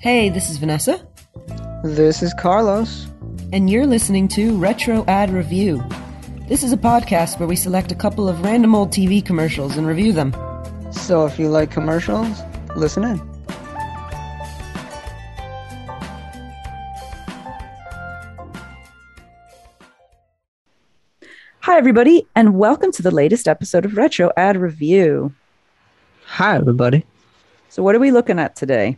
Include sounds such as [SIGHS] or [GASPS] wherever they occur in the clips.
Hey, this is Vanessa, This is Carlos. and you're listening to Retro Ad Review. This is a podcast where we select a couple of random old TV commercials and review them. So if you like commercials, listen in. Hi, everybody, and welcome to the latest episode of Retro Ad Review. Hi, everybody. So, what are we looking at today?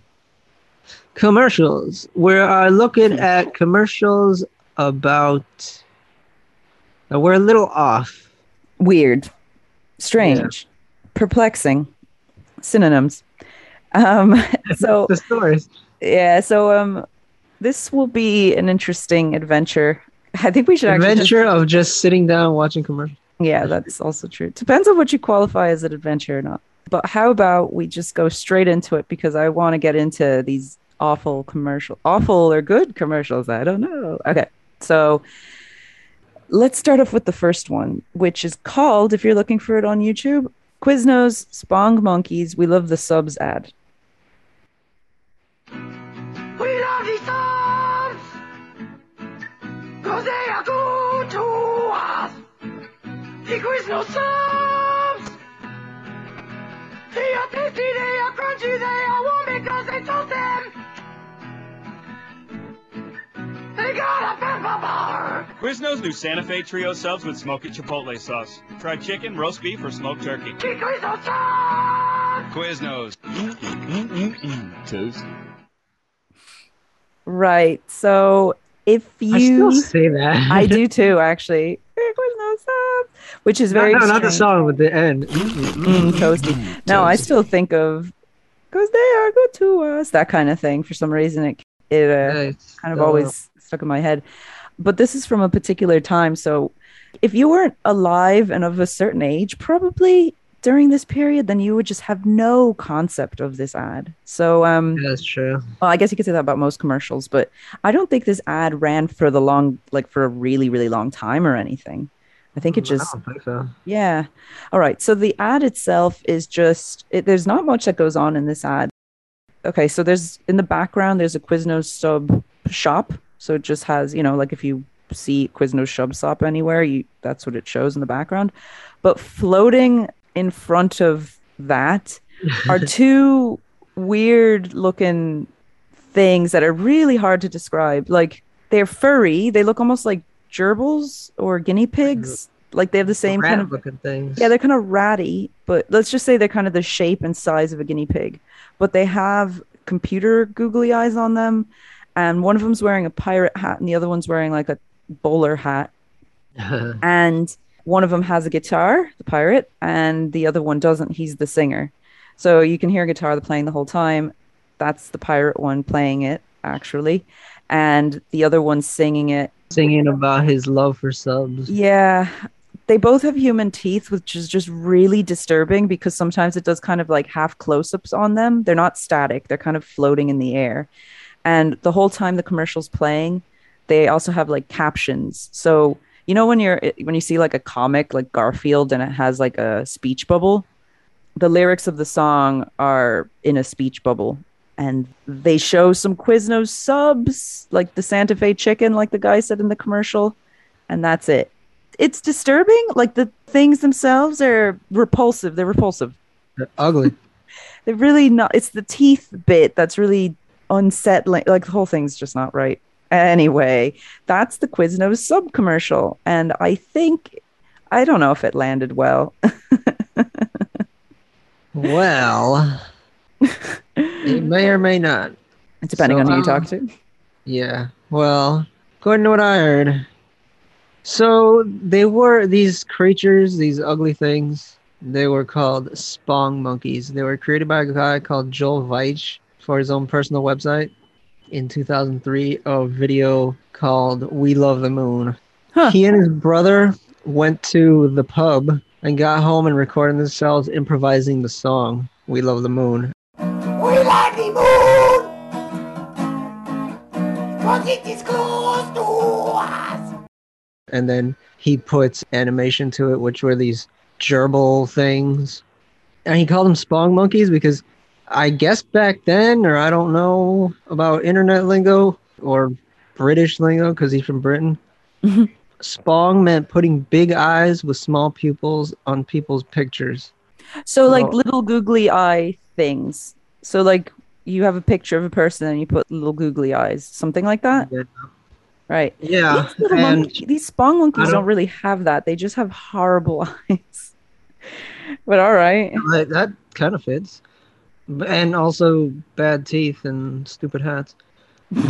Commercials. We are looking at commercials about. uh, we're a little off. Weird, strange, perplexing, synonyms. Um, [LAUGHS] so, the stories. yeah, so um, this will be an interesting adventure. I think we should just- Adventure of just sitting down watching commercials. yeah, that's also true. Depends on what you qualify as an adventure or not. But how about we just go straight into it because I want to get into these awful commercial, awful or good commercials. I don't know. Okay, so let's start off with the first one, which is called, if you're looking for it on YouTube, Quiznos Spong Monkeys. We love the subs ad. The Quiznos subs! They are tasty, they are crunchy, they are warm because they toast them! They got a pepper bar! Quiznos new Santa Fe Trio subs with smoky chipotle sauce. Try chicken, roast beef, or smoked turkey. The Quiznos subs! Quiznos. Mm-mm-mm-mm. Toast. Right. So if you. I still say that. I do too, actually. Which is No, very. no, not the song, but the end. Mm, toasty. No, I still think of because they are good to us. That kind of thing. For some reason, it it uh, kind of always stuck in my head. But this is from a particular time, so if you weren't alive and of a certain age, probably during this period, then you would just have no concept of this ad. So, um, That's true. well, I guess you could say that about most commercials, but I don't think this ad ran for the long, like for a really, really long time or anything. I think it just think so. yeah. All right. So the ad itself is just it, there's not much that goes on in this ad. Okay, so there's in the background there's a Quiznos sub shop. So it just has, you know, like if you see Quiznos sub shop anywhere, you that's what it shows in the background. But floating in front of that are [LAUGHS] two weird looking things that are really hard to describe. Like they're furry, they look almost like gerbils or guinea pigs. Like they have the same kind of looking things. yeah, they're kind of ratty, but let's just say they're kind of the shape and size of a guinea pig. But they have computer googly eyes on them, and one of them's wearing a pirate hat, and the other one's wearing like a bowler hat. [LAUGHS] And one of them has a guitar, the pirate, and the other one doesn't. He's the singer. So you can hear a guitar playing the whole time. That's the pirate one playing it, actually. And the other one's singing it Singing about his love for subs. yeah. They both have human teeth, which is just really disturbing because sometimes it does kind of like half close ups on them. They're not static, they're kind of floating in the air. And the whole time the commercial's playing, they also have like captions. So, you know, when you're when you see like a comic like Garfield and it has like a speech bubble, the lyrics of the song are in a speech bubble. And they show some Quiznos subs, like the Santa Fe chicken, like the guy said in the commercial. And that's it it's disturbing. Like the things themselves are repulsive. They're repulsive. They're ugly. [LAUGHS] They're really not. It's the teeth bit that's really unsettling. Like the whole thing's just not right. Anyway, that's the Quiznos sub commercial, and I think I don't know if it landed well. [LAUGHS] well, [LAUGHS] it may or may not. Depending So, on who you um, talk to. Yeah. Well, according to what I heard, so they were these creatures, these ugly things. They were called Spong monkeys. They were created by a guy called Joel Veitch for his own personal website in 2003. A video called "We Love the Moon." Huh. He and his brother went to the pub and got home and recorded themselves improvising the song "We Love the Moon." We like the moon! Cause it is close to us! and then he puts animation to it, which were these gerbil things and he called them spong monkeys because I guess back then, or I don't know about internet lingo or British lingo because he's from Britain. [LAUGHS] Spong meant putting big eyes with small pupils on people's pictures. So like Well- little googly eye things. So like you have a picture of a person and you put little googly eyes, something like that, Yeah. right? Yeah, These and monkey, these spong monkeys don't- don't really have that. They just have horrible [LAUGHS] eyes. but all right. that, that kind of fits. And also bad teeth and stupid hats.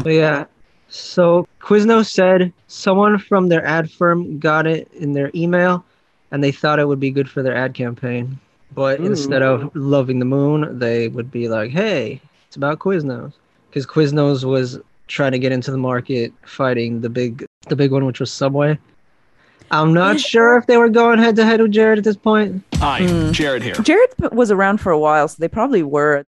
but yeah, so Quiznos said someone from their ad firm got it in their email and they thought it would be good for their ad campaign. But instead of loving the moon, they would be like, hey, it's about Quiznos. Because Quiznos was trying to get into the market fighting the big the big one which was Subway. I'm not sure if they were going head to head with Jared at this point. Hi, Hmm. Jared here. Jared was around for a while, so they probably were.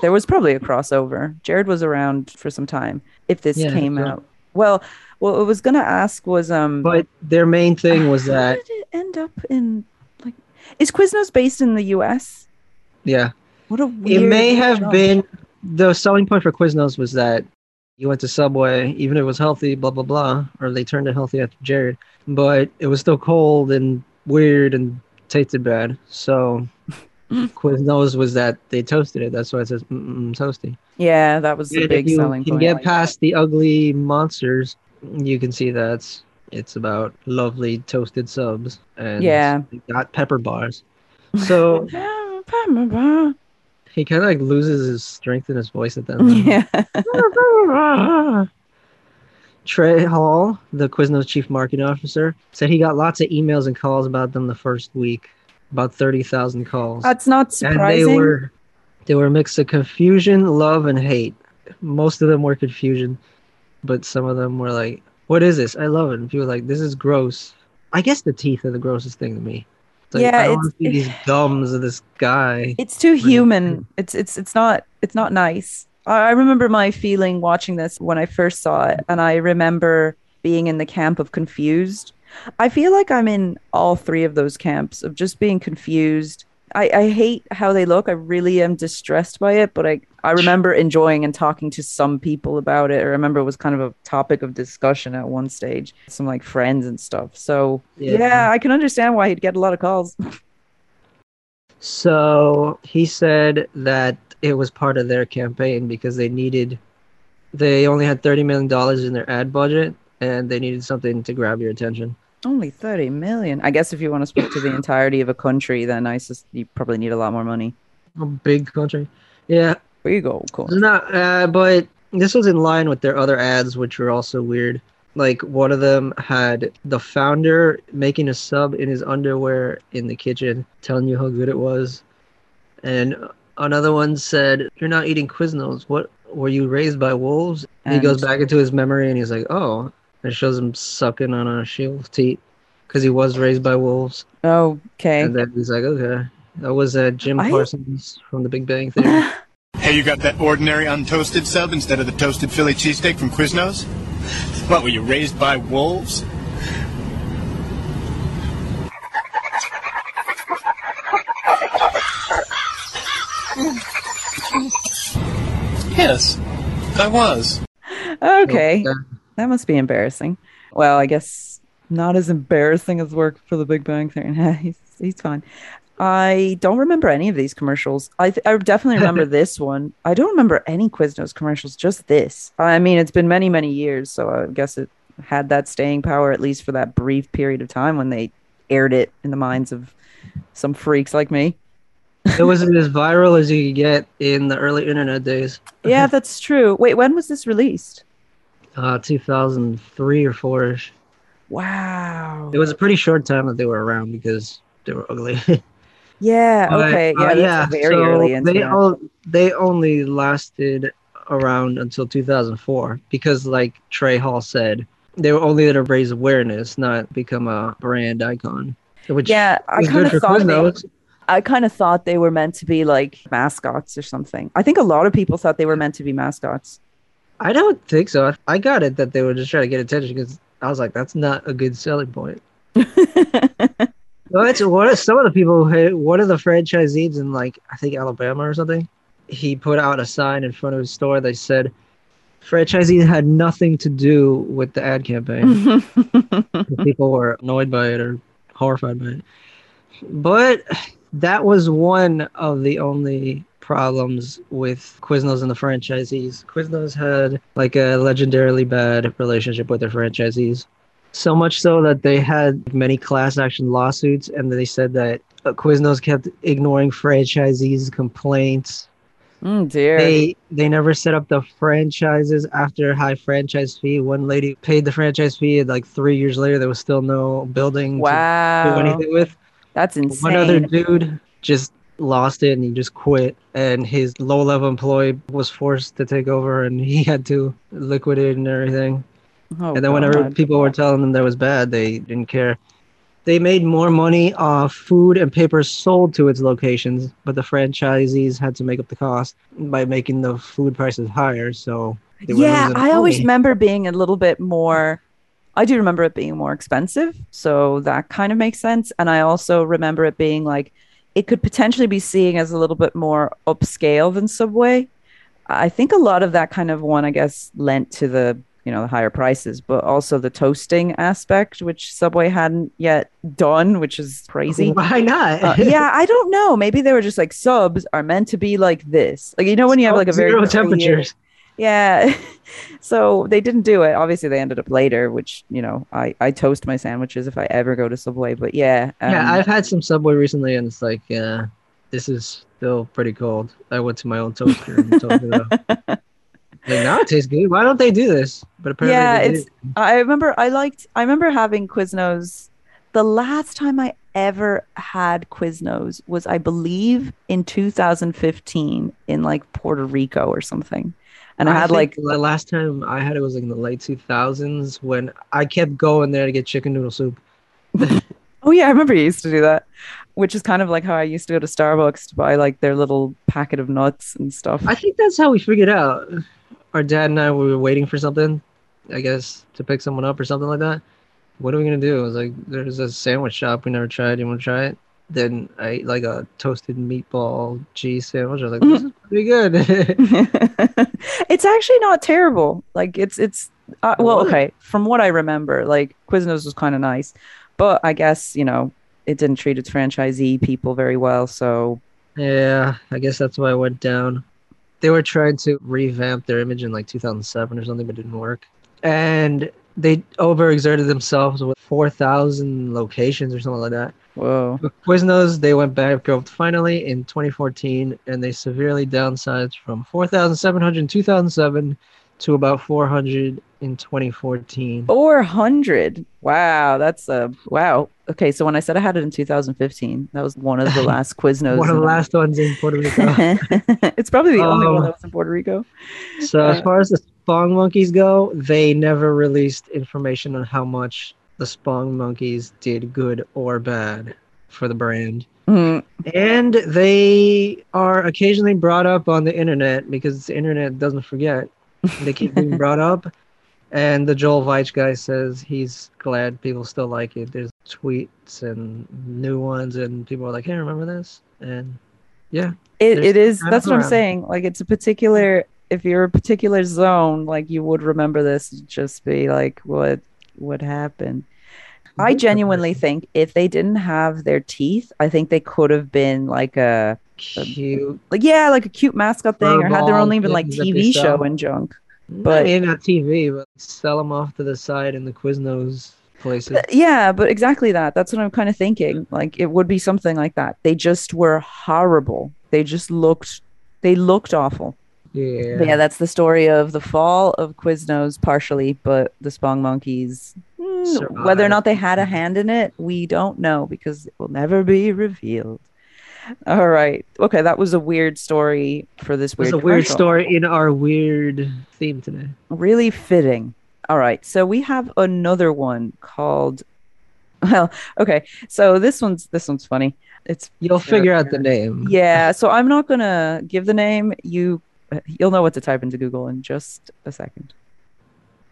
There was probably a crossover. Jared was around for some time. If this Yeah, came sure. out, well, what I was gonna ask was, um, But their main thing was how that did it end up in like? Is Quiznos based in the U.S.? yeah, What a weird. it may have jump. been the selling point for Quiznos was that you went to Subway, even if it was healthy, blah blah blah, or they turned it healthy after Jared, but it was still cold and weird and tasted bad. So [LAUGHS] Quiznos was that they toasted it. That's why it says mm toasty. Yeah, that was the big if you selling can point. get past the ugly monsters, you can see that it's, about lovely toasted subs and Yeah. got pepper bars. So [LAUGHS] he kind of like loses his strength in his voice at that. [LAUGHS] moment. yeah. [LAUGHS] Trey Hall, the Quiznos chief marketing officer, said he got lots of emails and calls about them the first week, about thirty thousand calls, That's not and surprising. they were they were a mix of confusion, love, and hate. Most of them were confusion, but some of them were like, "What is this? I love it." And people like, "This is gross." I guess the teeth are the grossest thing to me. It's like, Yeah, I don't it's- want to see these [LAUGHS] gums of this guy. it's too human. It's it's it's not it's not nice. I I remember my feeling watching this when I first saw it, and I remember being in the camp of confused. I feel like I'm in all three of those camps of just being confused. I, I hate how they look. I really am distressed by it, but I, I remember enjoying and talking to some people about it. I remember it was kind of a topic of discussion at one stage, some like friends and stuff. So Yeah. yeah I can understand why he'd get a lot of calls. [LAUGHS] So he said that it was part of their campaign because they needed, they only had $30 million in their ad budget and they needed something to grab your attention. Only 30 million. I guess if you want to speak to the entirety of a country, then I sus- you probably need a lot more money. A big country. Yeah. There you go. Cool. Not, uh, but this was in line with their other ads, which were also weird. Like one of them had the founder making a sub in his underwear in the kitchen, telling you how good it was. And another one said, You're not eating Quiznos. What were you raised by wolves? And he goes back into his memory and he's like, Oh, and it shows him sucking on a shield's teeth because he was raised by wolves. Okay. And then he's like, Okay. That was uh, Jim I- Parsons from The Big Bang Theory. [LAUGHS] Hey, you got that ordinary untoasted sub instead of the toasted Philly cheesesteak from Quiznos? What, were you raised by wolves? Yes, I was. okay. Yeah. That must be embarrassing. Well, I guess not as embarrassing as work for the Big Bang Theory. [LAUGHS] he's, he's fine. I don't remember any of these commercials. I, th- I definitely remember [LAUGHS] this one. I don't remember any Quiznos commercials, just this. I mean, it's been many, many years, so I guess it had that staying power, at least for that brief period of time when they aired it in the minds of some freaks like me. it wasn't [LAUGHS] as viral as you could get in the early internet days. Yeah, that's true. Wait, when was this released? Uh, 2003 or 4 ish. Wow. It was a pretty short time that they were around because they were ugly. [LAUGHS] Yeah. But, Okay. uh, Yeah. Very so early They, o- they only lasted around until 2004 because, like Trey Hall said, they were only there to raise awareness, not become a brand icon. Which yeah, I kind of thought they, I kind of thought they were meant to be like mascots or something. I think a lot of people thought they were meant to be mascots. I don't think so. I- got it that they were just trying to get attention because I was like, that's not a good selling point. What? What? Are some of the people who hit, one of the franchisees in like I think Alabama or something. He put out a sign in front of his store that said, "Franchisees had nothing to do with the ad campaign." [LAUGHS] people were annoyed by it or horrified by it. But that was one of the only problems with Quiznos and the franchisees. Quiznos had like a legendarily bad relationship with their franchisees. So much so that they had many class action lawsuits, and they said that uh, Quiznos kept ignoring franchisees' complaints. Mm, dear. They they never set up the franchises after a high franchise fee. One lady paid the franchise fee, and like three years later, there was still no building wow. to do anything with. That's insane. One other dude just lost it and he just quit. And his low level employee was forced to take over and he [LAUGHS] had to liquidate and everything. Oh, and then whenever people were telling them that was bad, they didn't care. They made more money off food and paper sold to its locations, but the franchisees had to make up the cost by making the food prices higher. So they yeah, I always remember being a little bit more. I do remember it being more expensive, so that kind of makes sense. And I also remember it being like it could potentially be seen as a little bit more upscale than Subway. I think a lot of that kind of one, I guess, lent to the you know the higher prices, but also the toasting aspect, which Subway hadn't yet done, which is crazy. [LAUGHS] Why not? Uh, yeah, I don't know. Maybe they were just like subs are meant to be like this. Like you know when you have like a very zero temperatures. Yeah. [LAUGHS] so they didn't do it. Obviously, they ended up later, which, you know, I, I toast my sandwiches if I ever go to Subway. But yeah. yeah, um, I've had some Subway recently, and it's like, yeah, this is still pretty cold. I went to my own toaster and toasted it up. Like, now it tastes good. Why don't they do this? But apparently, yeah, it's. do. I remember I liked. I remember having Quiznos. The last time I ever had Quiznos was, I believe, in 2015 in like Puerto Rico or something. And I, had like the last time I had it was like in the late 2000s when I kept going there to get chicken noodle soup. [LAUGHS] Oh yeah, I remember you used to do that, which is kind of like how I used to go to Starbucks to buy like their little packet of nuts and stuff. I think that's how we figured out. Our dad and I we were waiting for something, I guess, to pick someone up or something like that. What are we gonna do? I was like, there's a sandwich shop we never tried. You want to try it? Then I ate like a toasted meatball cheese sandwich. I was like, this is mm-hmm. pretty good. [LAUGHS] [LAUGHS] it's actually not terrible. Like it's it's uh, well, okay. From what I remember, like Quiznos was kind of nice, but I guess you know it didn't treat its franchisee people very well. So yeah, I guess that's why I went down. They were trying to revamp their image in like 2007 or something, but it didn't work. And they overexerted themselves with 4,000 locations or something like that. Whoa, With Quiznos, they went bankrupt finally in 2014, and they severely downsized from 4,700 in 2007 to about 400 in 2014. four hundred. Wow, that's a wow. Okay, so when I said I had it in 2015, that was one of the [LAUGHS] last Quiznos. One of the in- last ones in Puerto Rico. [LAUGHS] it's probably the only one Um, that was in Puerto Rico. so, as far as the Spong Monkeys go, they never released information on how much the Spong Monkeys did good or bad for the brand. Mm, And they are occasionally brought up on the internet because the internet doesn't forget. They keep being [LAUGHS] brought up. And the Joel Veitch guy says he's glad people still like it. There's tweets and new ones, and people are like, hey, remember this? And yeah. It, it is that's of what i'm saying like it's a particular if you're a particular zone like you would remember this just be like what what happened i genuinely think if they didn't have their teeth i think they could have been like a Cute. like yeah like a cute mascot thing or had their own even like things that they tv show and junk. But maybe not TV, but sell them off to the side in the Quiznos places. yeah but exactly that. That's what i'm kind of thinking. Like it would be something like that. They just were horrible. They just looked they looked awful Yeah. But yeah, that's the story of the fall of Quiznos partially, but the Spong Monkeys, mm, whether or not they had a hand in it, we don't know because it will never be revealed. All right. Okay, that was a weird story for this It's weird a weird story in our weird theme today. Really fitting. All right. So we have another one called [LAUGHS] well, okay. So this one's this one's funny. It's You'll figure out the name. yeah, so I'm not going to give the name. You you'll know what to type into Google in just a second.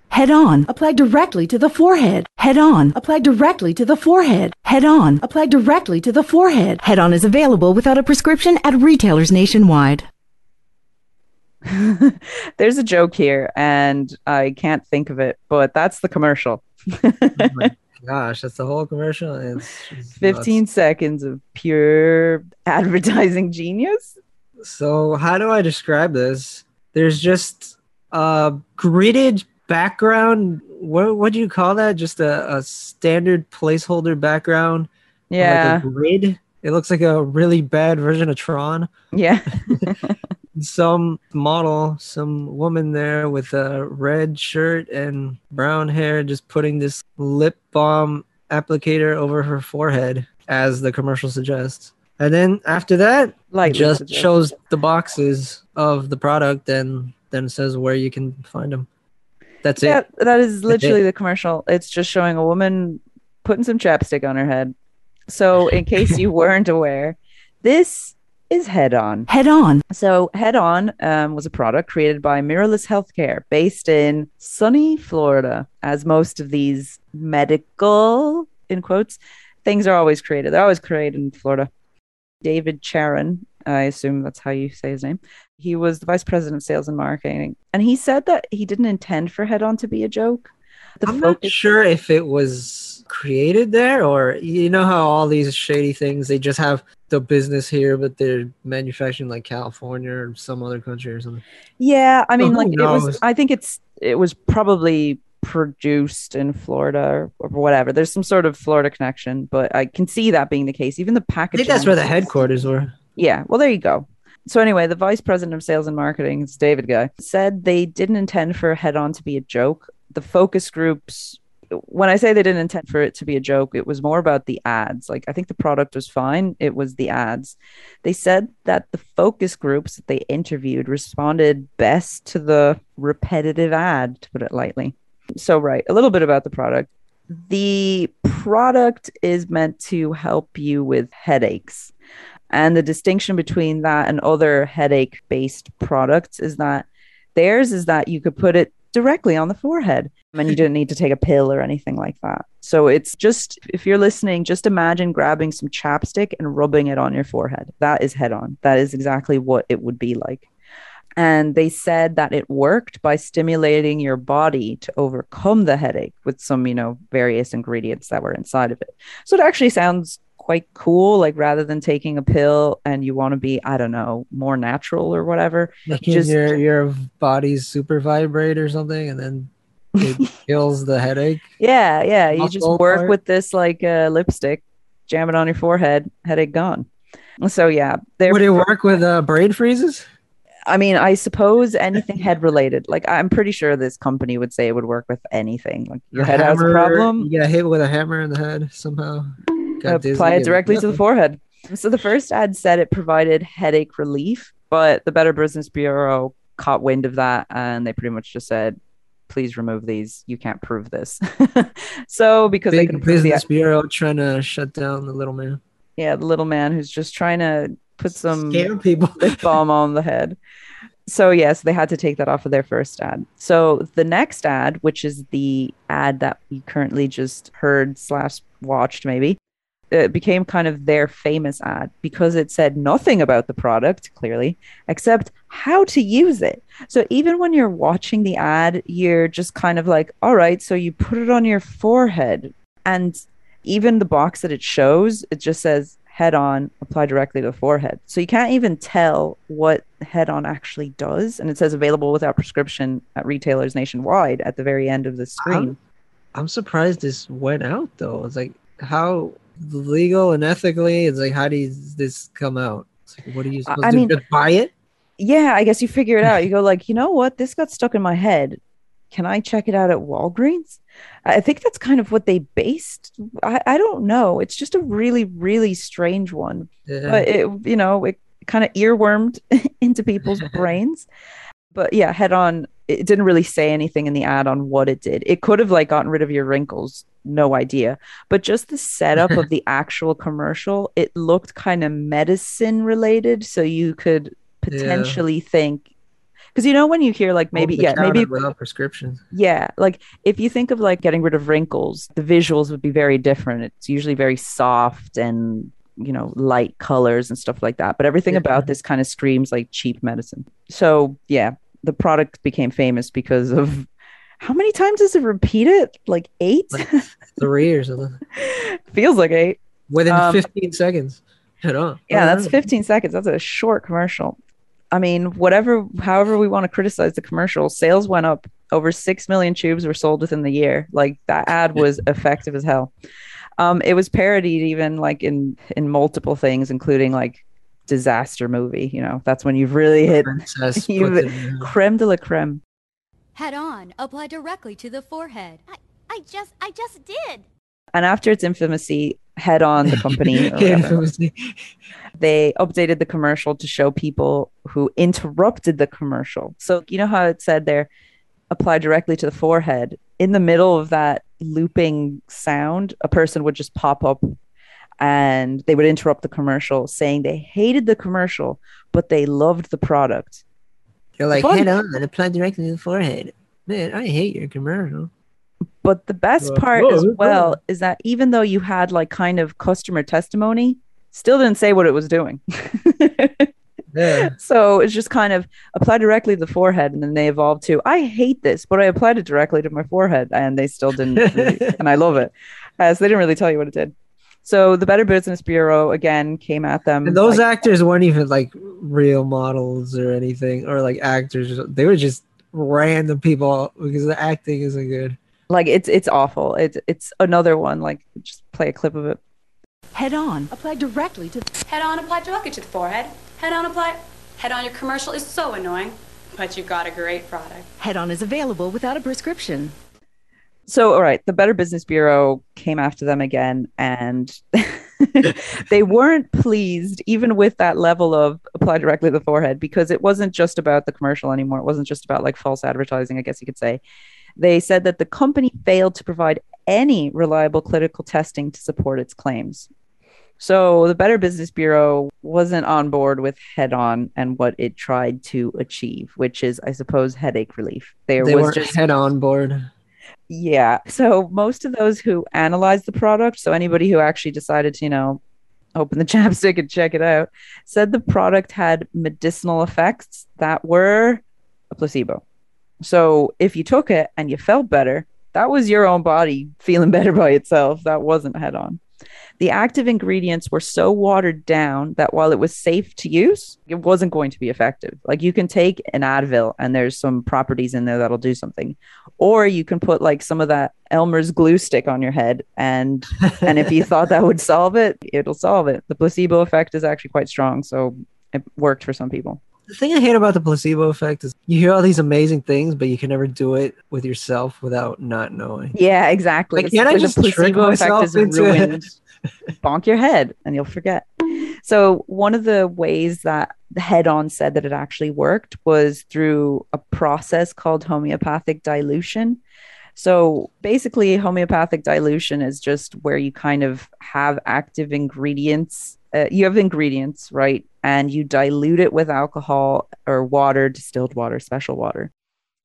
Head on. Apply directly to the forehead. Head on. Apply directly to the forehead. Head on. Apply directly to the forehead. Head on is available without a prescription at retailers nationwide. [LAUGHS] There's a joke here, and I can't think of it, but that's the commercial. Oh [LAUGHS] gosh, that's the whole commercial. It's, it's 15 nuts. seconds of pure [LAUGHS] advertising genius. So how do I describe this? There's just a gridded background. What what do you call that? Just a, a standard placeholder background. Yeah. Like a grid. It looks like a really bad version of Tron. yeah. [LAUGHS] Some model, some woman there with a red shirt and brown hair, just putting this lip balm applicator over her forehead, as the commercial suggests. And then after that, Lightly just suggested. shows the boxes of the product and then says where you can find them. That's Yeah, it. that is literally the commercial. It's just showing a woman putting some chapstick on her head. So, in case you [LAUGHS] weren't aware, this is Head On. Head on. So, Head On um, was a product created by Miralus Healthcare based in sunny Florida, as most of these medical, in quotes, things are always created. They're always created in Florida. David Charon, I assume that's how you say his name. He was the vice president of sales and marketing. And he said that he didn't intend for Head On to be a joke. The I'm not sure if it was created there or you know how all these shady things they just have the business here but they're manufacturing like California or some other country or something. Yeah, I mean, like it was. I think it's it was probably produced in Florida or, whatever. There's some sort of Florida connection, but I can see that being the case. Even the packaging. I think that's where the headquarters were. Yeah, well, there you go. So anyway, the vice president of sales and marketing, it's David guy, said they didn't intend for Head On to be a joke. The focus groups, when I say they didn't intend for it to be a joke, it was more about the ads. Like I think the product was fine. It was the ads. They said that the focus groups that they interviewed responded best to the repetitive ad, to put it lightly. So right, a little bit about the product. The product is meant to help you with headaches. And the distinction between that and other headache based products is that theirs is that you could put it directly on the forehead and you didn't need to take a pill or anything like that. So it's just, if you're listening, just imagine grabbing some chapstick and rubbing it on your forehead. That is head on. That is exactly what it would be like. And they said that it worked by stimulating your body to overcome the headache with some, you know, various ingredients that were inside of it. So it actually sounds quite cool. Like rather than taking a pill and you want to be, I don't know, more natural or whatever. Making Just- your your body's super vibrate or something and then it [LAUGHS] kills the headache. Yeah, yeah. You just work part. with this like uh, lipstick, jam it on your forehead, headache gone. So yeah. Would it work with uh, brain freezes? I mean, I suppose anything head related. Like I'm pretty sure this company would say it would work with anything. Like your A head has a problem, You get hit with a hammer in the head somehow. Got apply it directly to the [LAUGHS] forehead. So the first ad said it provided headache relief, but the Better Business Bureau caught wind of that and they pretty much just said, "Please remove these. You can't prove this." [LAUGHS] so because they Big can prove the business bureau trying to shut down the little man. yeah, the little man who's just trying to put some Scare people. lip balm on the head. So yes, they had to take that off of their first ad. So the next ad, which is the ad that we currently just heard slash watched, maybe, it became kind of their famous ad because it said nothing about the product clearly, except how to use it. So even when you're watching the ad, you're just kind of like, all right, so you put it on your forehead, and even the box that it shows, it just says head on, apply directly to the forehead. So you can't even tell what head on actually does. And it says available without prescription at retailers nationwide at the very end of the screen. I'm surprised this went out though. It's like how legal and ethically. It's like how does this come out? It's like, what are you supposed I to mean- just buy it? yeah, I guess you figure it out. You go like, you know what? This got stuck in my head. Can I check it out at Walgreens? I think that's kind of what they based. I, I don't know. It's just a really, really strange one. Yeah. but it you know it kind of earwormed [LAUGHS] into people's [LAUGHS] brains but yeah head on it didn't really say anything in the ad on what it did it could have like gotten rid of your wrinkles no idea but just the setup of the [LAUGHS] actual commercial it looked kind of medicine related so you could potentially think Because you know when you hear like maybe yeah maybe without prescriptions. yeah like if you think of like getting rid of wrinkles, the visuals would be very different. It's usually very soft and you know light colors and stuff like that. But everything Yeah. about this kind of screams like cheap medicine. So yeah, the product became famous because of [LAUGHS] how many times does it repeat it? Like eight? Like- [LAUGHS] Three or something. Feels like eight. Within Um, 15 seconds. Head on. Yeah, that's no. 15 seconds. That's a short commercial. I mean, whatever, however we want to criticize the commercial, sales went up. Over 6 million tubes were sold within the year. Like that ad was effective as hell. Um, it was parodied even like in in multiple things, including like disaster movie. You know, that's when you've really hit You- puts it in her- creme de la creme. Head on, apply directly to the forehead. I, I just, I just did. And after its infamousy, head on the company, [LAUGHS] or Yeah, whatever, it was- they updated the commercial to show people who interrupted the commercial. So you know how it said there, apply directly to the forehead. In the middle of that looping sound, a person would just pop up and they would interrupt the commercial saying they hated the commercial, but they loved the product. You're like, Fun. head on and apply directly to the forehead. Man, I hate your commercial. But the best Uh, part as well is that even though you had like kind of customer testimony, still didn't say what it was doing. [LAUGHS] Yeah. so it's just kind of apply directly to the forehead and then they evolved to i hate this but i applied it directly to my forehead and they still didn't really- [LAUGHS] and i love it as they didn't really tell you what it did so the better business bureau again came at them And those like, actors weren't even like real models or anything, or like actors. They were just random people because the acting isn't good. Like it's it's awful it's it's another one like just play a clip of it Head on. Apply directly to Head on, apply directly to the forehead. Head on, apply. Head on, your commercial is so annoying, but you've got a great product. Head on is available without a prescription. So, all right, the Better Business Bureau came after them again, and [LAUGHS] they weren't pleased even with that level of apply directly to the forehead because it wasn't just about the commercial anymore. It wasn't just about like false advertising, I guess you could say. They said that the company failed to provide any reliable clinical testing to support its claims. So, the Better Business Bureau wasn't on board with head on and what it tried to achieve, which is, I suppose, headache relief. There They was weren't just head on board. yeah. So most of those who analyzed the product, so anybody who actually decided to, you know, open the [LAUGHS] chapstick and check it out, said the product had medicinal effects that were a placebo. So if you took it and you felt better, that was your own body feeling [LAUGHS] better by itself. That wasn't head on. The active ingredients were so watered down that while it was safe to use, it wasn't going to be effective. Like you can take an Advil and there's some properties in there that'll do something. Or you can put like some of that Elmer's glue stick on your head and [LAUGHS] and if you thought that would solve it, it'll solve it. The placebo effect is actually quite strong, so it worked for some people. The thing I hate about the placebo effect is you hear all these amazing things, but you can never do it with yourself without not knowing. Yeah, exactly. Like, can't I just trick placebo myself into- ruined. Bonk your head and you'll forget. So one of the ways that the head on said that it actually worked was through a process called homeopathic dilution. So basically, homeopathic dilution is just where you kind of have active ingredients. Uh, you have ingredients, right? And you dilute it with alcohol or water, distilled water, special water,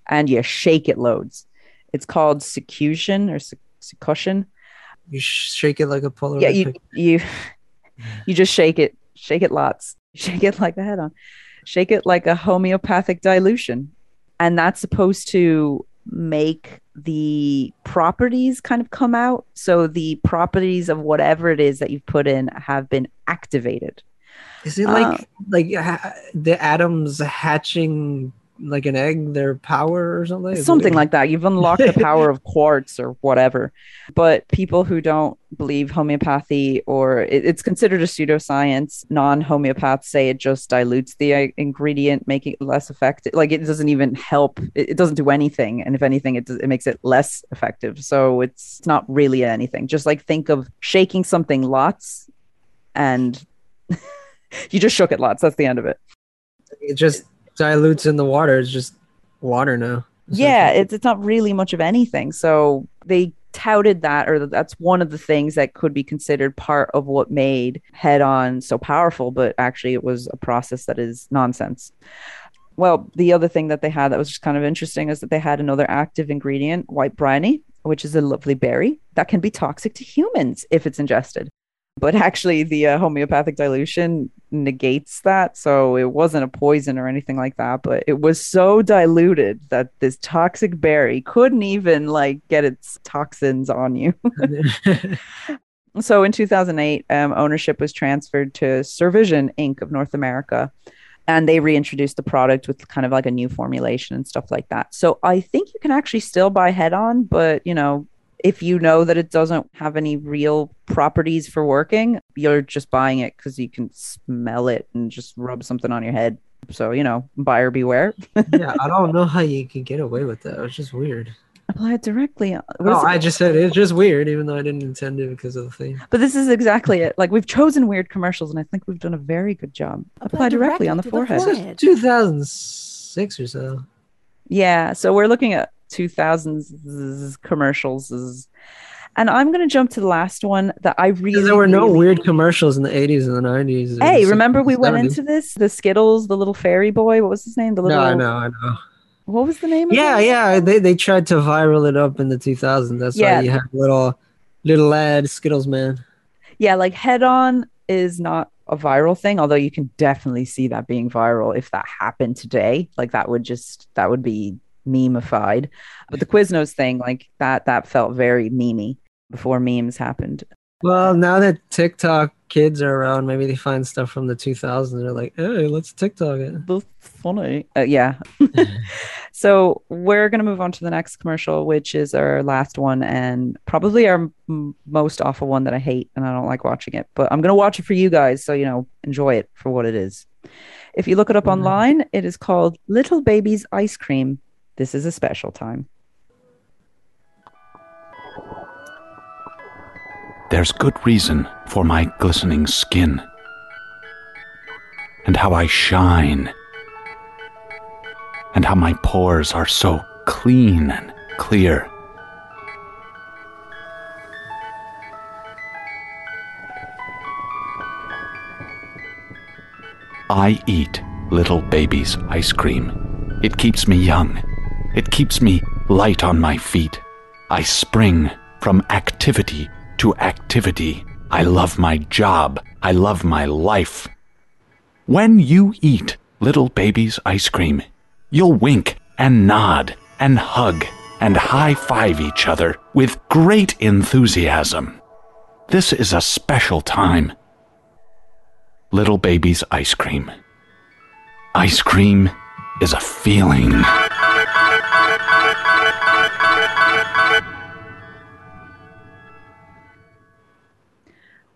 and you shake it loads. It's called succussion or succussion. You shake it like a Polaroid. Yeah, you you you just shake it, shake it lots, [LAUGHS] shake it like a head on, shake it like a homeopathic dilution, and that's supposed to make the properties kind of come out. So the properties of whatever it is that you've put in have been activated. Is it uh, like like ha- the atoms hatching like an egg, their power or something? Is Something like that. You've unlocked the power of quartz or whatever. But people who don't believe homeopathy or it, it's considered a pseudoscience, non homeopaths say it just dilutes the uh, ingredient, making it less effective. Like it doesn't even help. It, it doesn't do anything. And if anything, it, does, it makes it less effective. So it's not really anything. Just like think of shaking something lots and [LAUGHS] you just shook it lots. That's the end of it. It just dilutes in the water. It's just water now. yeah it's, it's not really much of anything so they touted that or that's one of the things that could be considered part of what made head on so powerful but actually it was a process that is nonsense Well, the other thing that they had that was just kind of interesting is that they had another active ingredient, white bryony, which is a lovely berry that can be toxic to humans if it's ingested. But actually, the uh, homeopathic dilution negates that. So it wasn't a poison or anything like that, but it was so diluted that this toxic berry couldn't even like get its toxins on you. [LAUGHS] so in 2008, um, ownership was transferred to Sirvision Inc. of North America and they reintroduced the product with kind of like a new formulation and stuff like that. So I think you can actually still buy head on, but you know, if you know that it doesn't have any real properties for working, you're just buying it because you can smell it and just rub something on your head. So, you know, buyer beware. [LAUGHS] yeah, I don't know how you can get away with that. It's just weird. Apply it directly. Uh, what oh, I just said it's just weird, even though I didn't intend it because of the thing. But this is exactly it. Like we've chosen weird commercials, and I think we've done a very good job. Apply, directly, directly on the forehead. forehead. 2006 or so. Yeah, so we're looking at 2000s commercials. And I'm going to jump to the last one that I really. There were no really... weird commercials in the 80s and the 90s. Hey, remember we went into this? The Skittles, the little fairy boy. What was his name? The little. No, I know, I know. What was the name? Yeah, yeah. They they tried to viral it up in the 2000s. That's yeah. why you had little little lad Skittles man. Yeah, like head on is not a viral thing, although you can definitely see that being viral if that happened today. Like that would just that would be memeified. But the Quiznos thing, like that, that felt very memey before memes happened. Well, now that TikTok kids are around, maybe they find stuff from the 2000s. They're like, hey, let's TikTok it. That's funny. Uh, yeah. [LAUGHS] so we're going to move on to the next commercial, which is our last one and probably our m- most awful one that I hate and I don't like watching it. But I'm going to watch it for you guys. So, you know, enjoy it for what it is. If you look it up mm-hmm. online, it is called Little Baby's Ice Cream. This is a special time. There's good reason for my glistening skin, and how I shine, and how my pores are so clean and clear. I eat little baby's ice cream. It keeps me young. It keeps me light on my feet. I spring from activity to activity. I love my job. I love my life. When you eat little baby's ice cream, you'll wink and nod and hug and high five each other with great enthusiasm. This is a special time. Little baby's ice cream. Ice cream is a feeling.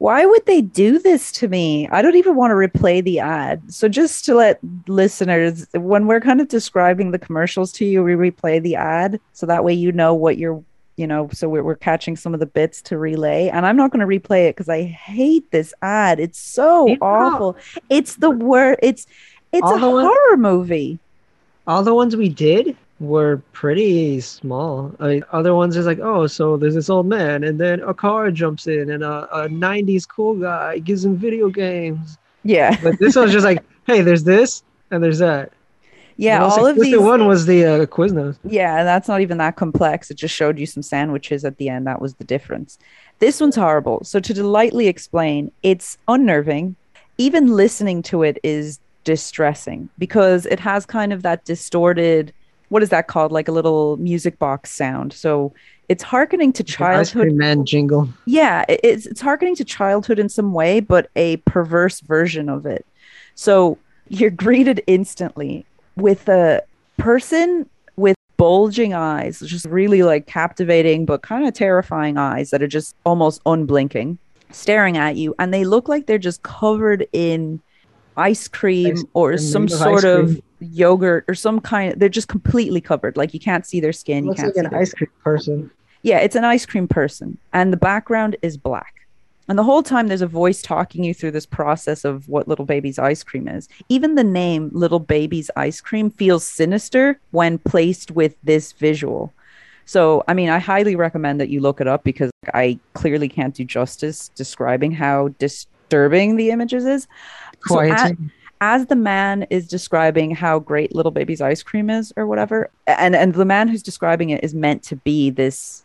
Why would they do this to me? I don't even want to replay the ad. So just to let listeners, when we're kind of describing the commercials to you, we replay the ad so that way you know what you're, you know, so we're, we're catching some of the bits to relay. And I'm not going to replay it because I hate this ad. It's so it's awful. Not, it's the word. It's it's a horror movie. All the ones we did were pretty small. I mean, other ones is like, oh, so there's this old man, and then a car jumps in, and a, a '90s cool guy gives him video games. Yeah, but this one's just like, [LAUGHS] hey, there's this and there's that. Yeah, all of these. one was the uh, Quiznos. Yeah, and that's not even that complex. It just showed you some sandwiches at the end. That was the difference. This one's horrible. So to delightly explain, it's unnerving. Even listening to it is distressing because it has kind of that distorted what is that called? Like a little music box sound. So it's harkening to childhood. Ice man jingle. Yeah, it's it's harkening to childhood in some way, but a perverse version of it. So you're greeted instantly with a person with bulging eyes, just really like captivating but kind of terrifying eyes that are just almost unblinking, staring at you, and they look like they're just covered in ice cream ice, or some sort of yogurt or some kind. They're just completely covered. Like you can't see their skin. Looks you can't like an ice cream person. Yeah, it's an ice cream person, and the background is black. And the whole time there's a voice talking you through this process of what Little Baby's ice cream is. Even the name Little Baby's ice cream feels sinister when placed with this visual. So, I mean, I highly recommend that you look it up because I clearly can't do justice describing how disturbing the images is. So at, as the man is describing how great little baby's ice cream is or whatever and and the man who's describing it is meant to be this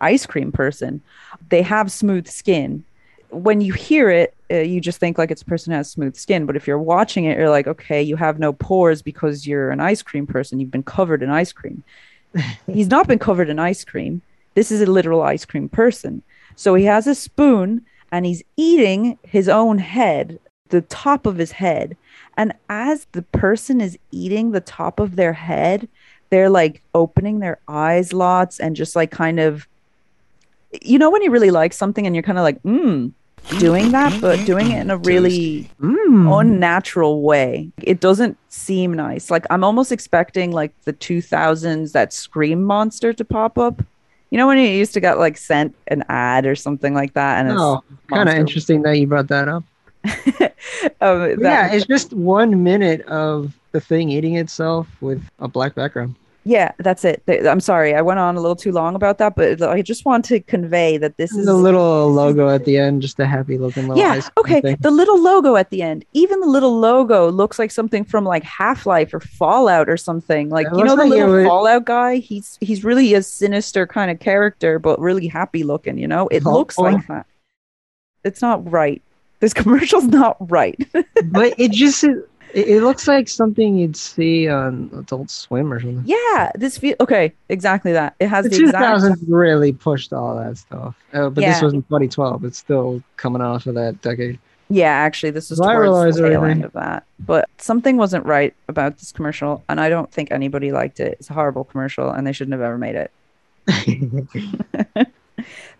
ice cream person they have smooth skin. When you hear it uh, you just think like it's a person who has smooth skin but if you're watching it you're like okay you have no pores because you're an ice cream person. You've been covered in ice cream. [LAUGHS] He's not been covered in ice cream. This is a literal ice cream person. So he has a spoon and he's eating his own head the top of his head and as the person is eating the top of their head, they're like opening their eyes lots and just like kind of, you know, when you really like something and you're kind of like, mm, doing that, but doing it in a really unnatural way. It doesn't seem nice. Like I'm almost expecting like the 2000s that Scream monster to pop up. You know when you used to get like sent an ad or something like that, and it's Oh, kind of interesting that you brought that up. [LAUGHS] um, that- yeah, it's just one minute of the thing eating itself with a black background. Yeah, that's it. I'm sorry, I went on a little too long about that, but I just want to convey that this is The little logo at the end, just a happy looking little yeah. Okay, thing. the little logo at the end, even the little logo looks like something from like Half Life or Fallout or something. Like It you know the like little would- Fallout guy. He's he's really a sinister kind of character, but really happy looking. You know, it looks Hopeful. like that. It's not right. This commercial's not right. [LAUGHS] but it just it, it looks like something you'd see on Adult Swim or something. yeah, this feel okay. Exactly that. It has The the exact 2000s really pushed all that stuff. Uh, but this was in 2012. It's still coming off of that decade. Yeah, actually, this was towards the tail end of that. But something wasn't right about this commercial, and I don't think anybody liked it. It's a horrible commercial, and they shouldn't have ever made it. [LAUGHS] [LAUGHS]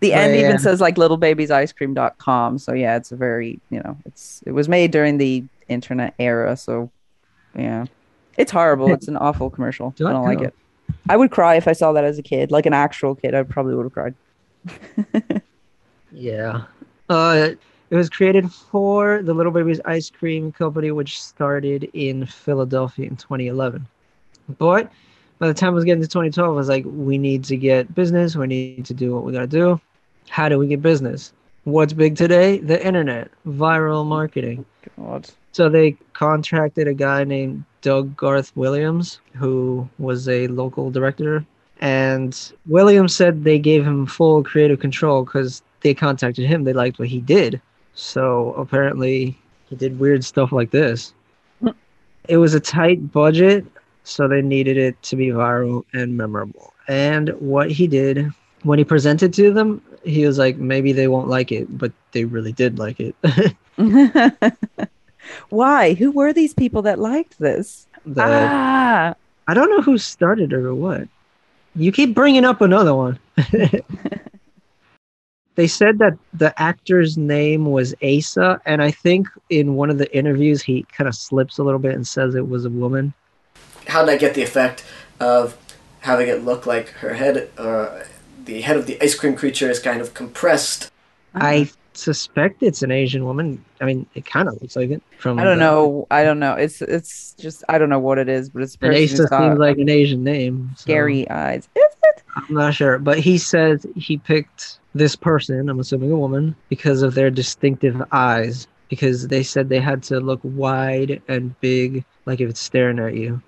The But end yeah. even says like littlebabiesicecream.com. So yeah, it's a very you know, it's it was made during the internet era. So yeah, it's horrible. It's an awful commercial. I don't like it. I would cry if I saw that as a kid, like an actual kid. I probably would have cried. [LAUGHS] Yeah. Uh, it was created for the Little Baby's Ice Cream Company, which started in Philadelphia in 2011. But by the time I was getting to 2012, I was like, we need to get business. We need to do what we got to do. How do we get business? What's big today? The internet, viral marketing. God. So they contracted a guy named Doug Garth Williams, who was a local director. And Williams said they gave him full creative control because they contacted him. They liked what he did. So apparently he did weird stuff like this. Hmm. It was a tight budget, so they needed it to be viral and memorable. And what he did when he presented to them, he was like, maybe they won't like it, but they really did like it. [LAUGHS] Why? Who were these people that liked this? The- ah, I don't know who started it or what. You keep bringing up another one. [LAUGHS] they said that the actor's name was Asa, and I think in one of the interviews he kind of slips a little bit and says it was a woman. How did I get the effect of having it look like her head, uh, the head of the ice cream creature is kind of compressed? I suspect it's an Asian woman. I mean, it kind of looks like it from. I don't the- know. I don't know. It's it's just I don't know what it is, but it's a And person Asa who's got seems like an Asian name. so scary eyes. Is it? I'm not sure, but he said he picked this person. I'm assuming a woman because of their distinctive eyes. Because they said they had to look wide and big, like if it's staring at you.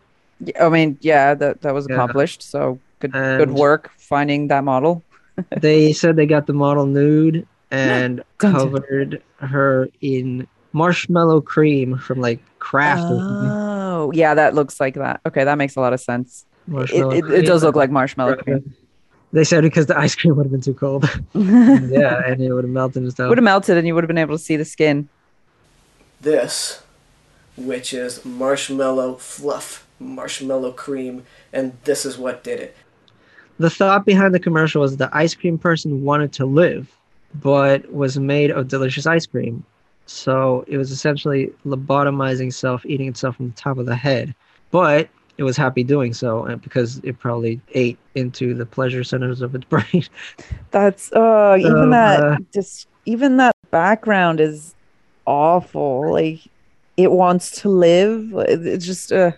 Yeah, I mean, yeah, that that was Yeah. accomplished. So good good work finding that model. [LAUGHS] they said they got the model nude [GASPS] and Dun, dun. covered her in marshmallow cream from like Kraft. or. Oh, yeah, that looks like that. Okay, that makes a lot of sense. It, Marshmallow it, it does look like marshmallow cream. They said because the ice cream would have been too cold. [LAUGHS] [LAUGHS] yeah, and it would have melted and stuff. Would have melted, and you would have been able to see the skin. This, which is marshmallow fluff, marshmallow cream, and this is what did it. The thought behind the commercial was the ice cream person wanted to live, but was made of delicious ice cream. So it was essentially lobotomizing self, eating itself from the top of the head. But it was happy doing so and because it probably ate into the pleasure centers of its [LAUGHS] brain. That's uh even that uh, just even that background is awful. Like it wants to live. It's just uh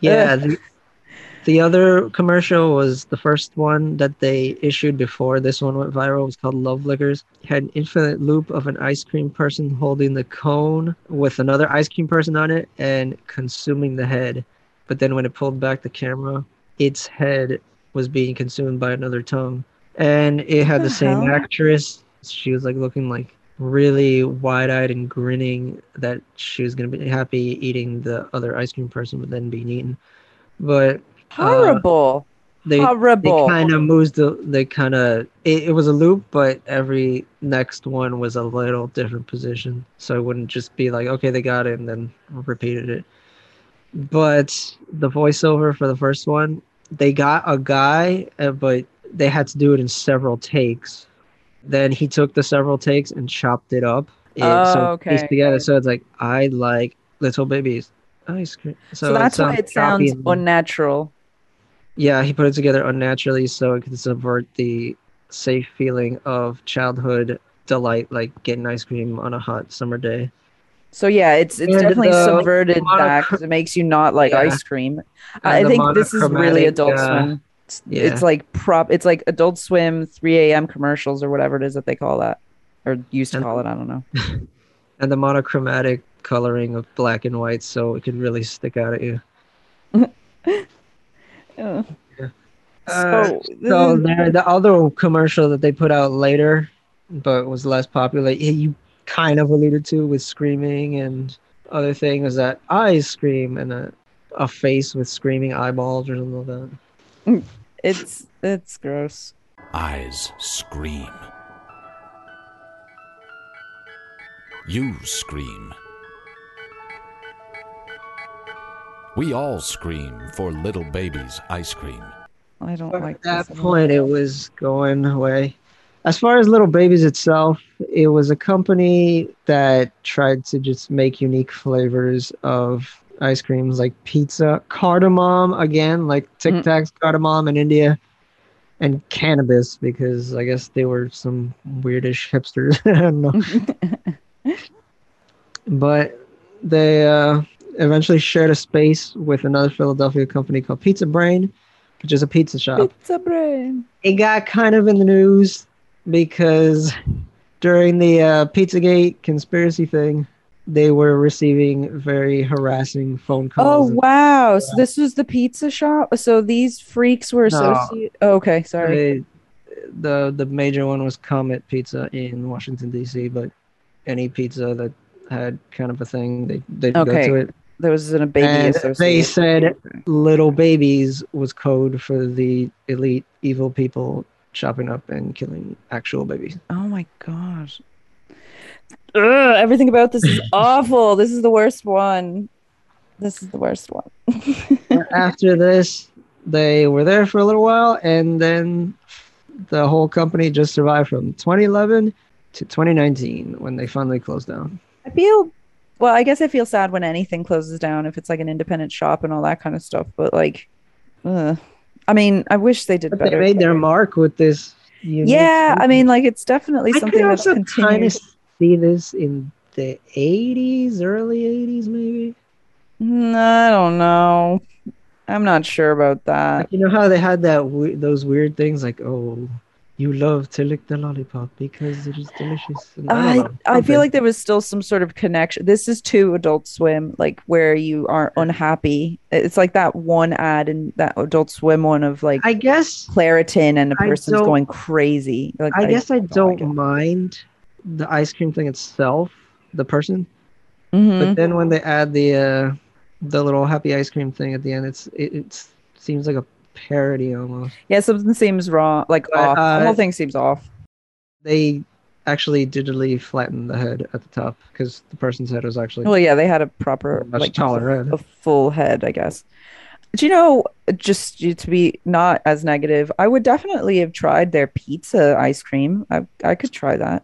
Yeah, the, The other commercial was the first one that they issued before this one went viral. It was called Love Liquors. It had an infinite loop of an ice cream person holding the cone with another ice cream person on it and consuming the head. But then when it pulled back the camera, its head was being consumed by another tongue. And it had the the same hell? actress. She was like looking like really wide eyed and grinning that she was going to be happy eating the other ice cream person, but then being eaten. But uh, Horrible. they Horrible. they kind of moves the they kind of it, it was a loop but every next one was a little different position so it wouldn't just be like okay they got it and then repeated it but the voiceover for the first one they got a guy uh, but they had to do it in several takes then he took the several takes and chopped it up Oh, so it pieced okay. together so it's like i like little babies ice cream so, that's why it sounds and- unnatural. yeah, he put it together unnaturally so it could subvert the safe feeling of childhood delight, like getting ice cream on a hot summer day. So yeah, it's it's And definitely the subverted monochro- that 'cause it makes you not like Yeah. ice cream. I the think this is really Adult uh, Swim. It's, yeah. it's like prop. It's like Adult Swim 3 a.m. commercials or whatever it is that they call that, or used to And- call it. I don't know. [LAUGHS] And the monochromatic coloring of black and white so it could really stick out at you. [LAUGHS] Uh, Uh, So, so there, the other commercial that they put out later, but was less popular, yeah, you kind of alluded to with screaming and other things, was that ice scream and a, a face with screaming eyeballs or something like that. [LAUGHS] it's it's gross. Eyes scream. You scream. We all scream for little babies' ice cream. I don't At like that point, it was going away. As far as Little Baby's itself, it was a company that tried to just make unique flavors of ice creams like pizza, cardamom, again, like Tic Tacs, cardamom in India, and cannabis because I guess they were some weirdish hipsters. [LAUGHS] I don't know. [LAUGHS] but they uh, eventually shared a space with another Philadelphia company called Pizza Brain, which is a pizza shop Pizza brain. it got kind of in the news because during the uh, Pizzagate conspiracy thing, they were receiving very harassing phone calls. Oh wow! So this was the pizza shop. So these freaks were No. associated. Oh, okay, sorry. they- the the major one was Comet Pizza in Washington D.C., but any pizza that had kind of a thing, they they would go Okay, to it. There was a baby And they said "little babies" was code for the elite evil people chopping up and killing actual babies. Oh my god. Ugh, everything about this is [LAUGHS] awful. This is the worst one. This is the worst one. after this, they were there for a little while, and then the whole company just survived from 2011 to 2019 when they finally closed down. I feel well, I guess I feel sad when anything closes down if it's like an independent shop and all that kind of stuff. But like, ugh. I mean, I wish they did But better. they made their mark with this. yeah, I mean, like it's definitely something that's also kind continued. of see this in the 80s, early 80s, maybe. Mm, I don't know. I'm not sure about that. Like, you know how they had that those weird things like, oh, you love to lick the lollipop because it is delicious. I, I, I feel like there was still some sort of connection. This is too Adult Swim, like where you are unhappy. It's like that one ad in that Adult Swim one of like I guess Claritin and I person's going crazy. Like I guess I don't don't mind the ice cream thing itself, the person. Mhm. But then when they add the uh, the little happy ice cream thing at the end, it's it, it seems like a parody almost. Yeah, something seems wrong. Like But, off. uh, the whole thing seems off. They actually digitally flattened the head at the top because the person's head was actually Well, yeah, they had a proper much like taller head. a full head, I guess. Do you know, just to be not as negative, I would definitely have tried their pizza ice cream. I I could try that.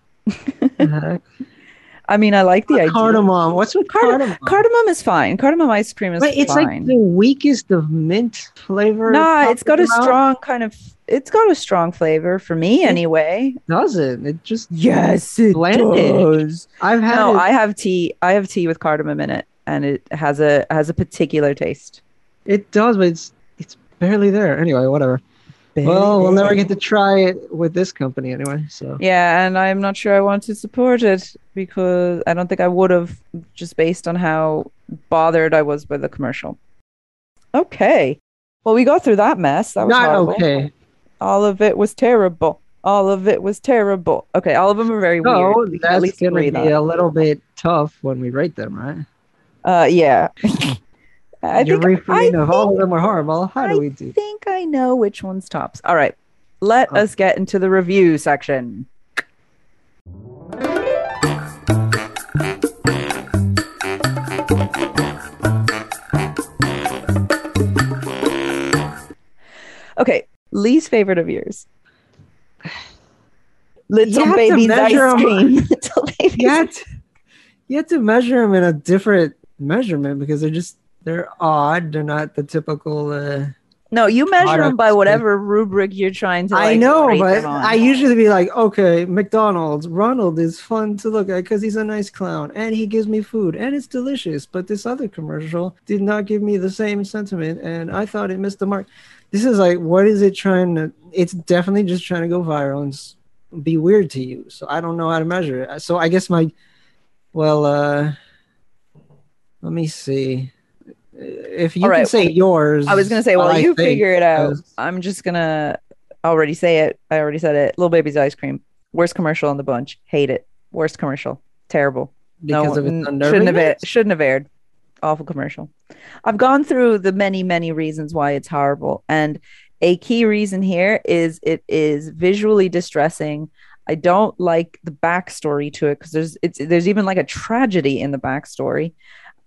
I mean, I like the idea. Cardamom. What's with cardamom? Cardamom is fine. Cardamom ice cream is Wait, it's fine. like the weakest of mint flavor. Nah, it's got a strong kind of. It's got a strong flavor for me, anyway. Doesn't it just? Yes, it does. I've had no, it- I have tea. I have tea with cardamom in it, and it has a has a particular taste. It does, but it's it's barely there. Anyway, whatever. Well, we'll never get to try it with this company anyway. So Yeah, and I'm not sure I want to support it because I don't think I would have just based on how bothered I was by the commercial. Okay. Well, we got through that mess. That was not horrible. okay. All of it was terrible. All of it was terrible. Okay, all of them are very No, weird. We can at that's least gonna be that. a little bit tough when we rate them, right? Uh, yeah. [LAUGHS] I You're think refrain I of all of them are horrible. How do we do? think I know which one's tops. All right, let us get into the review section. Okay, least favorite of yours. [SIGHS] Little have baby's ice cream. [LAUGHS] Little baby's You had to, you had to measure them in a different measurement because they're just they're odd. They're not the typical. Uh, No, you measure them by whatever rubric you're trying to. I know, but. I usually be like, okay, McDonald's, Ronald is fun to look at because he's a nice clown and he gives me food and it's delicious. But this other commercial did not give me the same sentiment and I thought it missed the mark. This is like, what is it trying to? It's definitely just trying to go viral and be weird to you. So I don't know how to measure it. So I guess my, well, uh, let me see. If you All can say yours, I was gonna say, well, I you figure it out. 'cause- I'm just gonna already say it. I already said it. Little baby's ice cream. Worst commercial in the bunch. Hate it. Worst commercial. Terrible. Because of its shouldn't have aired, unnervingness? shouldn't have aired. Awful commercial. I've gone through the many many reasons why it's horrible, and a key reason here is it is visually distressing. I don't like the backstory to it because there's it's there's even like a tragedy in the backstory.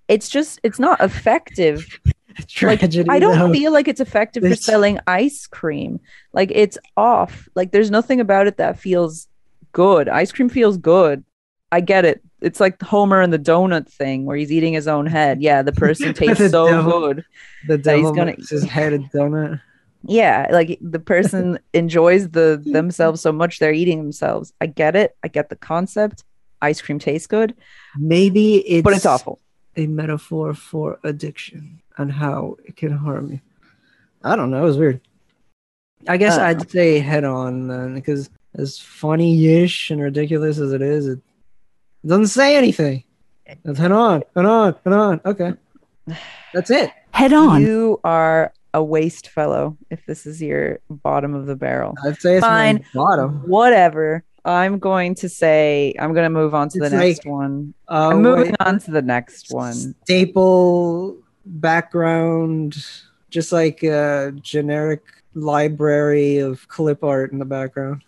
It's just it's not effective [LAUGHS] Tragedy, like, I don't though. feel like it's effective for selling ice cream. Like it's off. Like there's nothing about it that feels good. Ice cream feels good. I get it. It's like Homer and the donut thing where he's eating his own head. Yeah, the person [LAUGHS] tastes The so devil- good. The that he's devil gonna- his head a donut. Yeah, like the person [LAUGHS] enjoys the themselves so much they're eating themselves. I get it. I get the concept. Ice cream tastes good, Maybe it's but it's awful. A metaphor for addiction and how it can harm you. I don't know. It was weird. I guess Uh, I'd say head on then, because as funny-ish and ridiculous as it is, it doesn't say anything. It's head on, head on, head on. Okay, that's it. Head on. You are a waste fellow if this is your bottom of the barrel. I'd say it's Fine. my bottom. Whatever. I'm going to say I'm going to move on to the next like, one. Uh, I'm moving wait, on to the next one. staple background, just like a generic library of clip art in the background.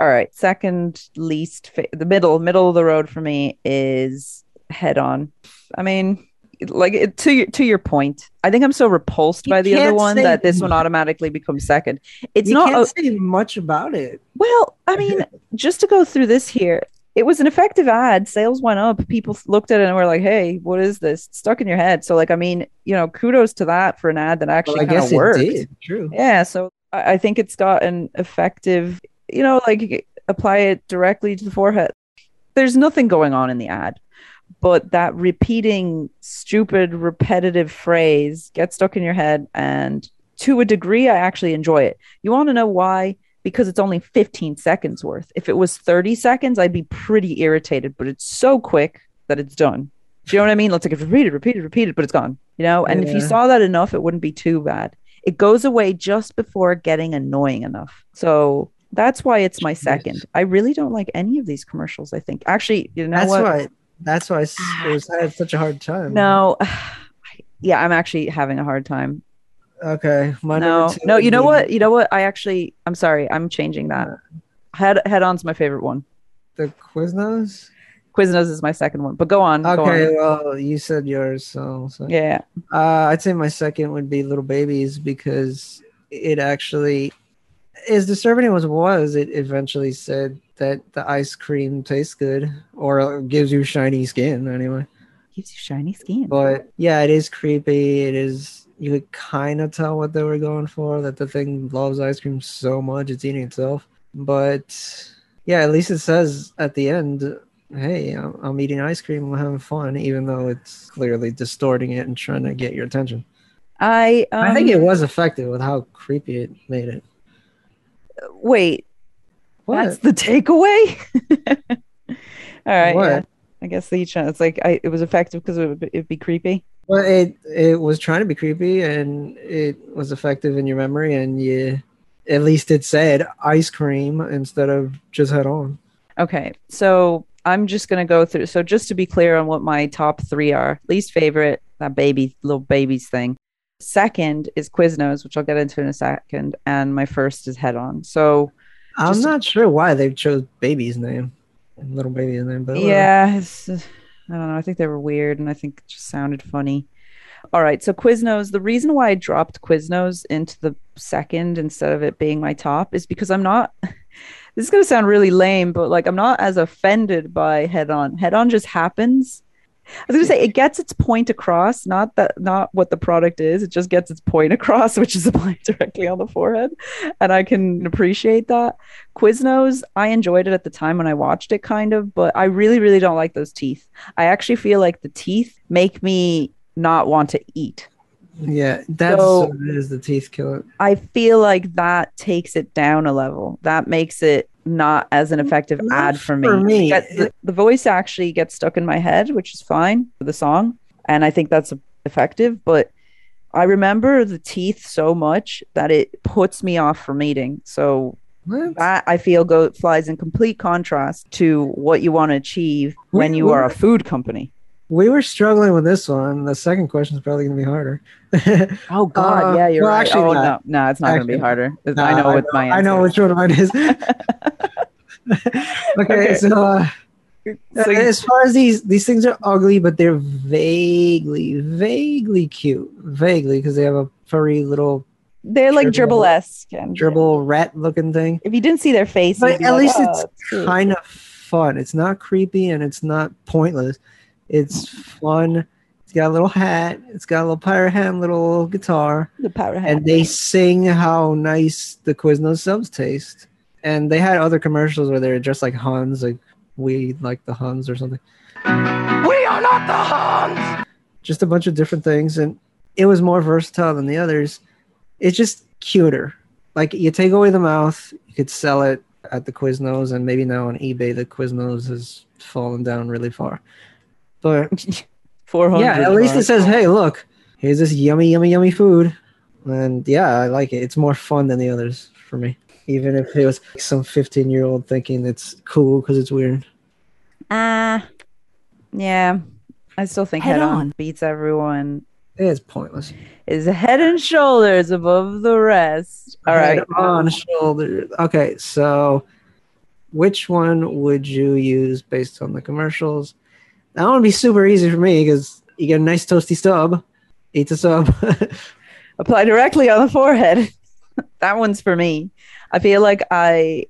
All right. Second least, fa- the middle, middle of the road for me is head on. I mean, like it, to your to your point, I think I'm so repulsed You by the other one that this one automatically becomes second. It's you not can't a- say much about it. Well, I mean, [LAUGHS] just to go through this here, it was an effective ad. Sales went up. People looked at it and were like, "Hey, what is this?" It's stuck in your head. So, like, I mean, you know, kudos to that for an ad that actually Well, kind of worked. it did. True. Yeah. So I, I think it's got an effective. You know, like apply it directly to the forehead. There's nothing going on in the ad, but that repeating stupid, repetitive phrase gets stuck in your head, and to a degree, I actually enjoy it. You want to know why? because it's only 15 seconds worth. If it was 30 seconds, I'd be pretty irritated, but it's so quick that it's done. Do you know what I mean? Let's like it's repeated, repeated, repeated, but it's gone. You know, and if you saw that enough, it wouldn't be too bad. It goes away just before getting annoying enough. So that's why it's my second. I really don't like any of these commercials. I think actually, you know That's what? why. That's why s- it was I had such a hard time. No, [SIGHS] yeah, I'm actually having a hard time. Okay. My no, no. You know what? You know what? I actually, I'm sorry. I'm changing that. Head head on's my favorite one. The Quiznos. Quiznos is my second one. But go on. go Okay. on. Well, you said yours, so, so. Yeah. Uh, I'd say my second would be Little Baby's because it actually, as disturbing as it was, it eventually said that the ice cream tastes good or gives you shiny skin anyway. Gives you shiny skin. But yeah, it is creepy. It is. You could kind of tell what they were going for. That the thing loves ice cream so much it's eating itself. But yeah, at least it says at the end, "Hey, I'm, I'm eating ice cream. I'm having fun," even though it's clearly distorting it and trying to get your attention. I um, I think it was effective with how creepy it made it. Wait, What? that's the takeaway. [LAUGHS] All right. What? yeah. I guess the each it's like I, it was effective because it would be, it'd be creepy. Well, it it was trying to be creepy, and it was effective in your memory, and you, at least it said ice cream instead of just head on. Okay, so I'm just gonna go through. So just to be clear on what my top three are: least favorite, that baby little babies thing. Second is Quiznos, which I'll get into in a second, and my first is Head On. So I'm not sure why they chose baby's name, little baby's name, but yeah, it's, uh, I don't know. I think they were weird, and I think it just sounded funny. All right, so Quiznos. The reason why I dropped Quiznos into the second instead of it being my top is because I'm not. [LAUGHS] This is gonna sound really lame, but like I'm not as offended by Head On. Head On just happens. I was gonna say it gets its point across, not that not what the product is. It just gets its point across, [LAUGHS] which is applied directly on the forehead, and I can appreciate that. Quiznos, I enjoyed it at the time when I watched it, kind of, but I really, really don't like those teeth. I actually feel like the teeth make me not want to eat. yeah, that's So- what it is. The teeth killer. I feel like that takes it down a level. That makes it not as an effective Not ad for me. for me. The, the voice actually gets stuck in my head, which is fine for the song, and I think that's effective. But I remember the teeth so much that it puts me off from eating. So What? that I feel go flies in complete contrast to what you want to achieve when you are a food company. We were struggling with this one. The second question is probably going to be harder. [LAUGHS] Oh God, yeah, you're Well, right. actually, Oh, no, no, it's not going to be harder. I know what my answer. I know which one mine is. [LAUGHS] [LAUGHS] okay, Okay. so uh, So you- as far as these these things are ugly, but they're vaguely, vaguely cute. Vaguely because they have a furry little they're like dribble- dribble-esque. And dribble rat looking thing. if you didn't see their face, But at like, least "Oh, it's cute." kind of fun. It's not creepy and it's not pointless. It's fun. It's got a little hat. It's got a little pirate hat and little guitar. the power hat. And they sing how nice the Quiznos subs taste. And they had other commercials where they're just like Huns, like we like the Huns or something. We are not the Huns! Just a bunch of different things. And it was more versatile than the others. It's just cuter. Like you take away the mouth, you could sell it at the Quiznos, and maybe now on eBay the Quiznos has fallen down really far. But [LAUGHS] 400. yeah, at least it says, "Hey, look, here's this yummy, yummy, yummy food," and yeah, I like it. It's more fun than the others for me, even if it was some 15 year old thinking it's cool because it's weird. Ah, yeah. I still think Head head, on. On. beats everyone. It's pointless. Is head and shoulders above the rest. All right. Head on shoulder. Okay, so which one would you use based on the commercials? That one would be super easy for me because you get a nice toasty stub. Eat the sub. [LAUGHS] Apply directly on the forehead. [LAUGHS] that one's for me. I feel like I.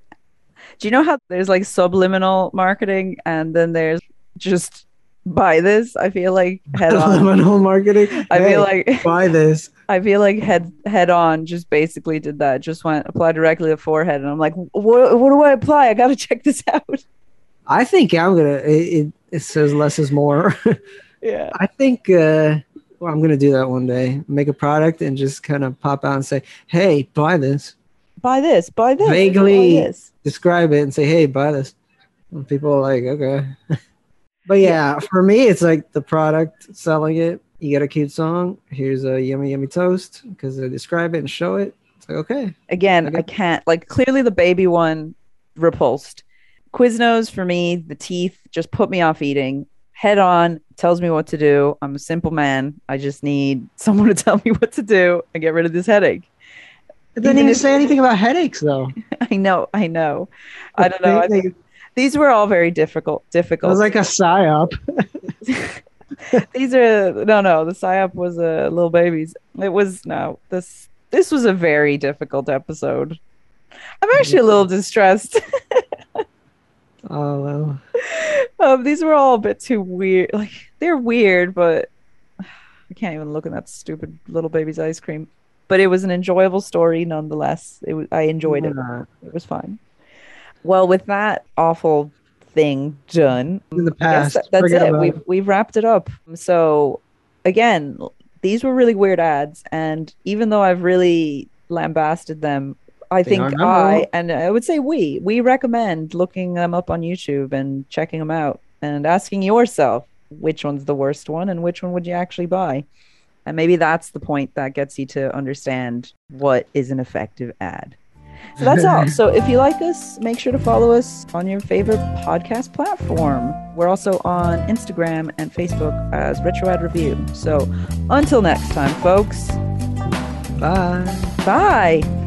Do you know how there's like subliminal marketing and then there's just buy this? I feel like head on. Subliminal marketing. [LAUGHS] I feel like buy this. I feel like head head on just basically did that. Just went apply directly to the forehead, and I'm like, what what do I apply? I gotta check this out. I think I'm gonna. It, it, it says less is more. [LAUGHS] Yeah. I think uh, well, I'm gonna do that one day. Make a product and just kind of pop out and say, "Hey, buy this." Buy this. Buy this. Vaguely Buy this. describe it and say, "Hey, buy this." And people are like, "Okay." [LAUGHS] but yeah, for me, it's like the product selling it. You get a cute song. Here's a yummy, yummy toast because they describe it and show it. It's like okay. Again, I can't. Like clearly, the baby one repulsed. Quiznos for me, the teeth just put me off eating. Head on tells me what to do. I'm a simple man. I just need [LAUGHS] someone to tell me what to do and get rid of this headache. It didn't Even even say anything about headaches though. [LAUGHS] I know. I know. I don't know. I think these were all very difficult. Difficult. It was like a psyop. [LAUGHS] These are no, no. The psyop was a uh, little babies. It was no. This this was a very difficult episode. I'm actually a little distressed. Oh well. um, these were all a bit too weird. Like they're weird, but I can't even look at that stupid little baby's ice cream. But it was an enjoyable story nonetheless. It was, I enjoyed it. Yeah. It was fine. Well, with that awful thing done, In the past. that- that's it. We've it. we've wrapped it up. So again, these were really weird ads, and even though I've really lambasted them, I think are. I and I would say we we recommend looking them up on YouTube and checking them out and asking yourself which one's the worst one and which one would you actually buy. And maybe that's the point that gets you to understand what is an effective ad. So that's all. [LAUGHS] So if you like us, make sure to follow us on your favorite podcast platform. We're also on Instagram and Facebook as Retro Ad Review. So until next time, folks. Bye. Bye.